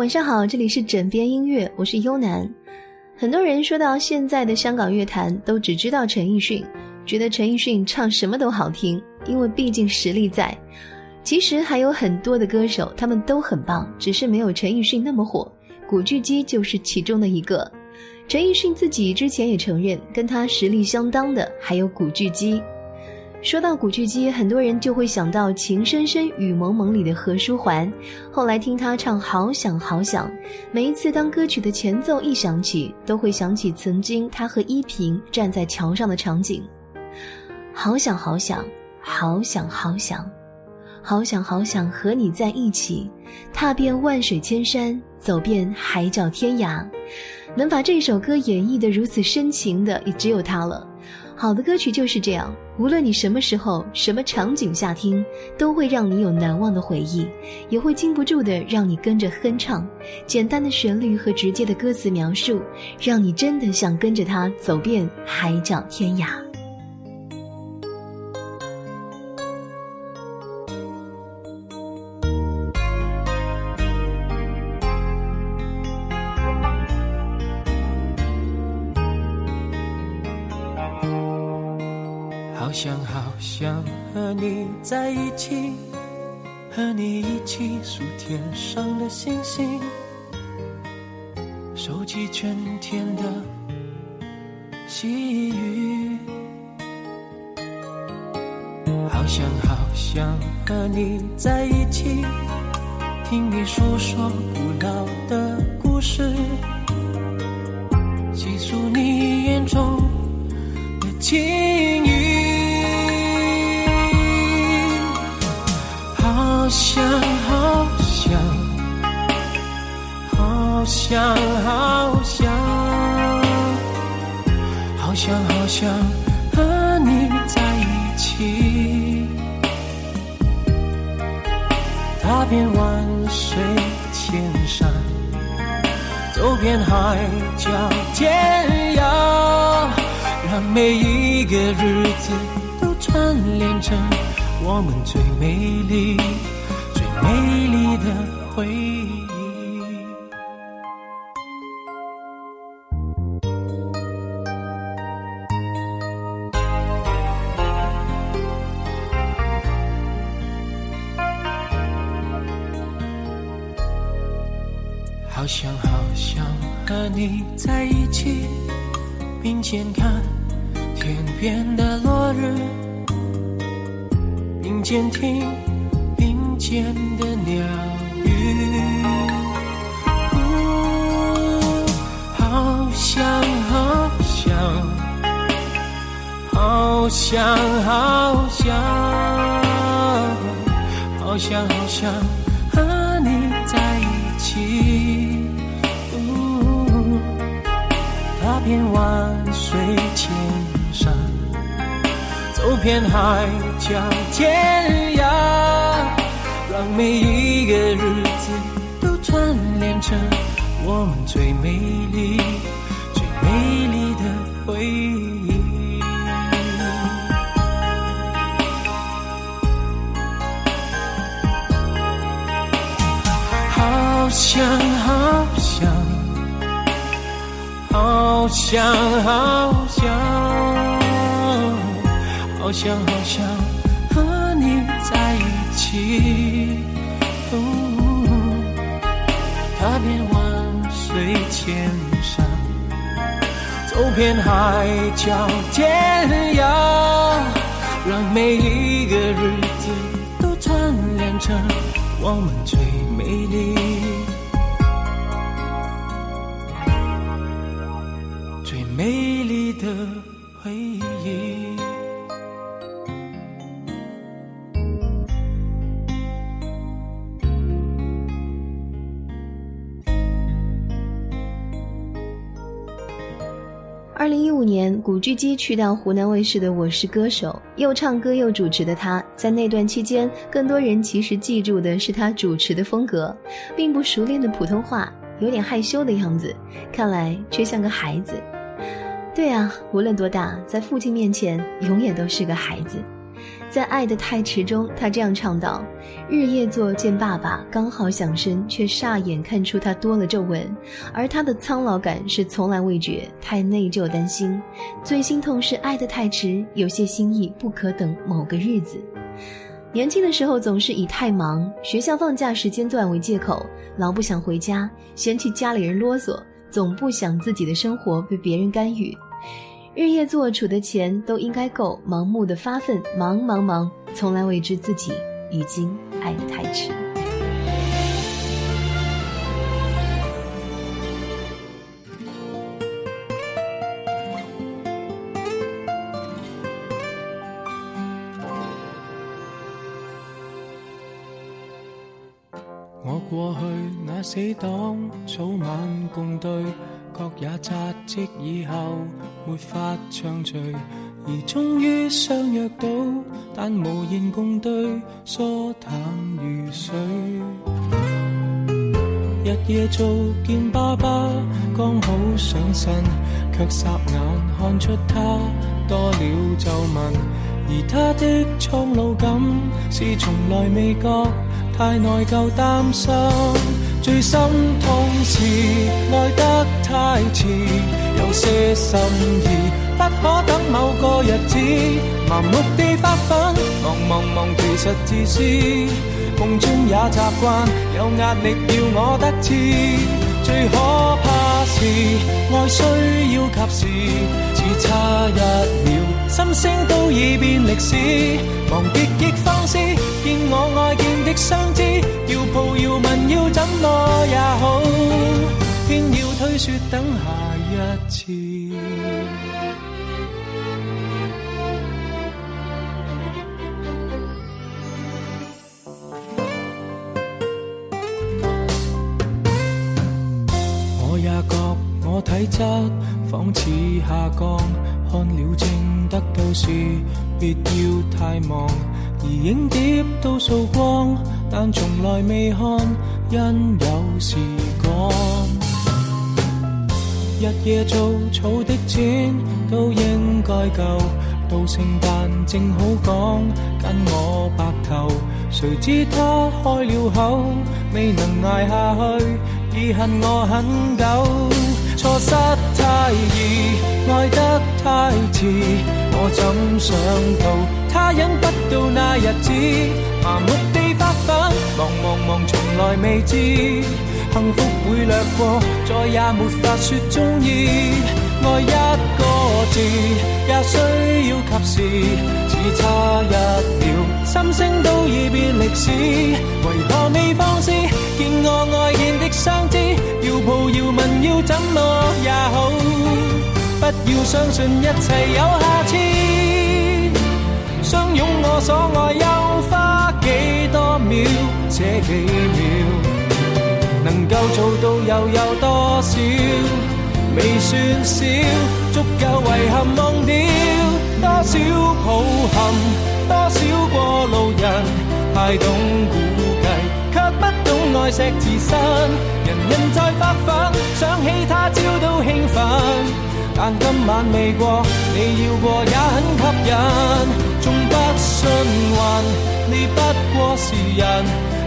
晚上好，这里是枕边音乐，我是优楠。很多人说到现在的香港乐坛，都只知道陈奕迅，觉得陈奕迅唱什么都好听，因为毕竟实力在。其实还有很多的歌手，他们都很棒，只是没有陈奕迅那么火。古巨基就是其中的一个。陈奕迅自己之前也承认，跟他实力相当的还有古巨基。说到古巨基，很多人就会想到《情深深雨蒙蒙》里的何书桓。后来听他唱《好想好想》，每一次当歌曲的前奏一响起，都会想起曾经他和依萍站在桥上的场景。好想好想，好想好想，好想好想和你在一起，踏遍万水千山，走遍海角天涯。能把这首歌演绎的如此深情的，也只有他了。好的歌曲就是这样，无论你什么时候、什么场景下听，都会让你有难忘的回忆，也会禁不住的让你跟着哼唱。简单的旋律和直接的歌词描述，让你真的想跟着他走遍海角天涯。想好想和你在一起，和你一起数天上的星星，收集春天的细雨。好想好想和你在一起，听你诉说古老的故事，细数你眼中的情好想好想，好想好想和你在一起，踏遍万水千山，走遍海角天涯，让每一个日子都串联成我们最美丽。最美丽的回忆。一起，并肩看天边的落日，并肩听。间的鸟语，好想好想，好想好想，好想好想和你在一起，遍万水千山，走遍海角天涯。让每一个日子都串联成我们最美丽、最美丽的回忆。好想好想，好想好想，好想好想和你在一起。踏遍万水千山，走遍海角天涯，让每一个日子都串联成我们最美丽、美丽的回忆。二零一五年，古巨基去到湖南卫视的《我是歌手》，又唱歌又主持的他，在那段期间，更多人其实记住的是他主持的风格，并不熟练的普通话，有点害羞的样子，看来却像个孩子。对啊，无论多大，在父亲面前永远都是个孩子。在《爱的太迟》中，他这样唱道：“日夜作见爸爸刚好想生，却霎眼看出他多了皱纹，而他的苍老感是从来未觉，太内疚担心。最心痛是爱的太迟，有些心意不可等某个日子。年轻的时候总是以太忙、学校放假时间段为借口，老不想回家，嫌弃家里人啰嗦，总不想自己的生活被别人干预。”日夜做储的钱都应该够，盲目的发奋，忙忙忙，从来未知自己已经爱得太迟。我过去那死党，早晚共对。各也扎职以后，没法畅聚，而终于相约到，但无言共对，疏淡如水。日夜做见爸爸，刚好上身，却霎眼看出他多了皱纹，而他的苍老感是从来未觉，太内疚担心。最心痛是爱得太迟，有些心意不可等某个日子，盲目地发奋，忙忙忙，其实自私，梦中也习惯，有压力要我得志，最可怕是爱需要及时，只差一秒，心声都已变历史，忙极亦放肆，见我爱见的相知。要抱要问要怎么也好，偏要推说等下一次。我也觉我体质仿似下降，看了正得到时，别要太忙。而影碟都扫光，但从来未看，因有时光。日夜做草的钱都应该够，到圣诞正好讲跟我白头。谁知他开了口，未能挨下去，已恨我很久。错失太易，爱得太迟，我怎想到？他忍不到那日子，麻木地发奋，忙忙忙，从来未知幸福会掠过，再也没法说中意。爱一个字也需要及时，只差一秒，心声都已变历史。为何未放肆？见我爱见的相知，要抱要问要怎么也好，不要相信一切有下次。相拥我所爱，又花几多秒？这几秒能够做到又有多少？未算少，足够遗憾忘掉多少抱憾，多少过路人，太懂，不懂爱惜自身。人人在发奋，想起他朝都兴奋，但今晚未过，你要过也很吸引。纵不信运，你不过是人，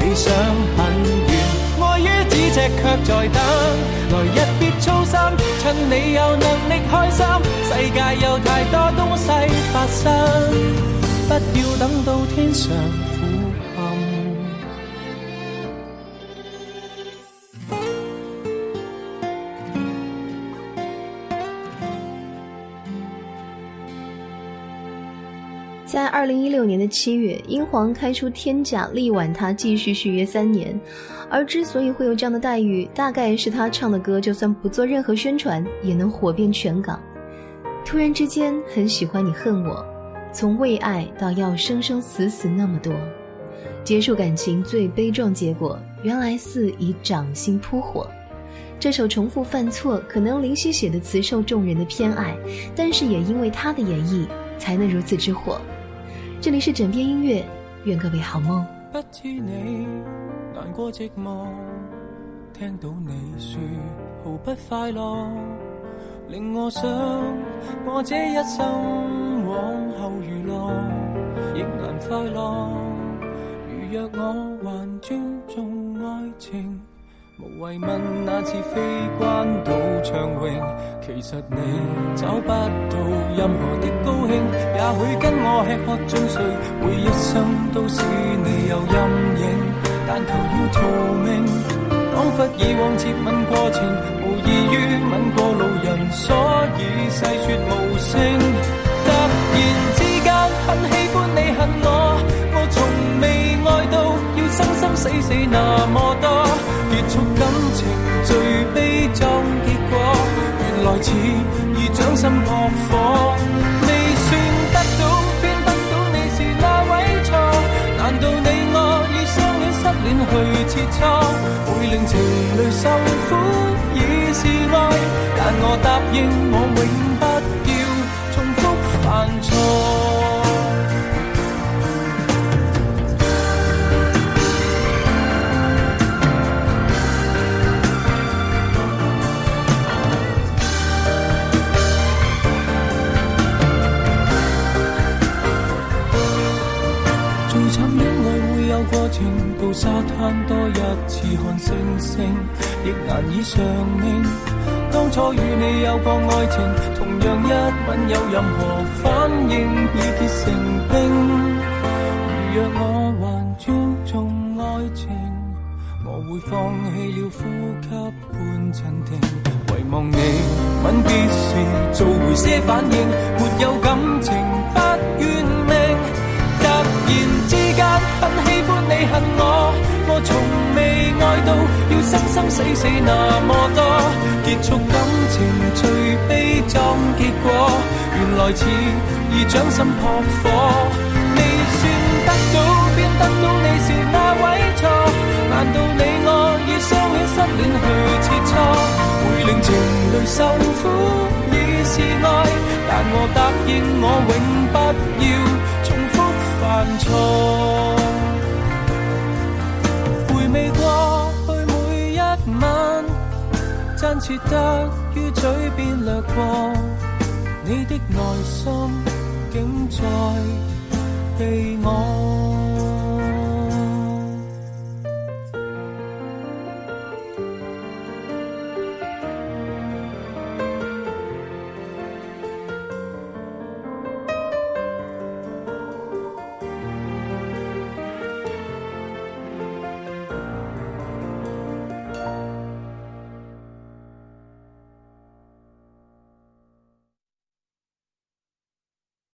理想很远，爱于咫尺却在等。来日别操心，趁你有能力开心，世界有太多东西发生，不要等到天上。二零一六年的七月，英皇开出天价力挽他继续续约三年，而之所以会有这样的待遇，大概是他唱的歌就算不做任何宣传也能火遍全港。突然之间很喜欢你恨我，从为爱到要生生死死那么多，结束感情最悲壮结果，原来似以掌心扑火。这首重复犯错，可能林夕写的词受众人的偏爱，但是也因为他的演绎才能如此之火。这里是枕边音乐，愿各位好梦。不知你难过寂寞，听到你说毫不快乐，令我想我这一生往后如落。亦难快乐。如若我还尊重爱情。无谓问那次飞关岛畅泳，其实你找不到任何的高兴。也许跟我吃喝醉睡，每一生都使你有阴影。但求要逃命，仿佛以往接吻过程，无异于吻过路人，所以细说无声。突然之间很喜欢你恨我，我从未爱到要生生死死那么多。结束感情最悲壮结果，原来似已掌心扑火。未算得到，偏得到你是那位错？难道你我以相恋失恋去切磋，会令情侣受苦已是爱？但我答应我永不亦难以偿命。当初与你有过爱情，同样一吻有任何反应，已结成冰。如若我还尊重爱情，我会放弃了呼吸半镇定。遗望你吻别时做回些反应，没有感情不怨死那么多。结束感情最悲壮结果，原来似已掌心扑火。未算得到，便得到你是那位错？难道你我以相恋失恋去切磋，会令情侣受苦已是爱？但我答应我永不要重复犯错。真切得于嘴边掠过，你的内心竟在被我。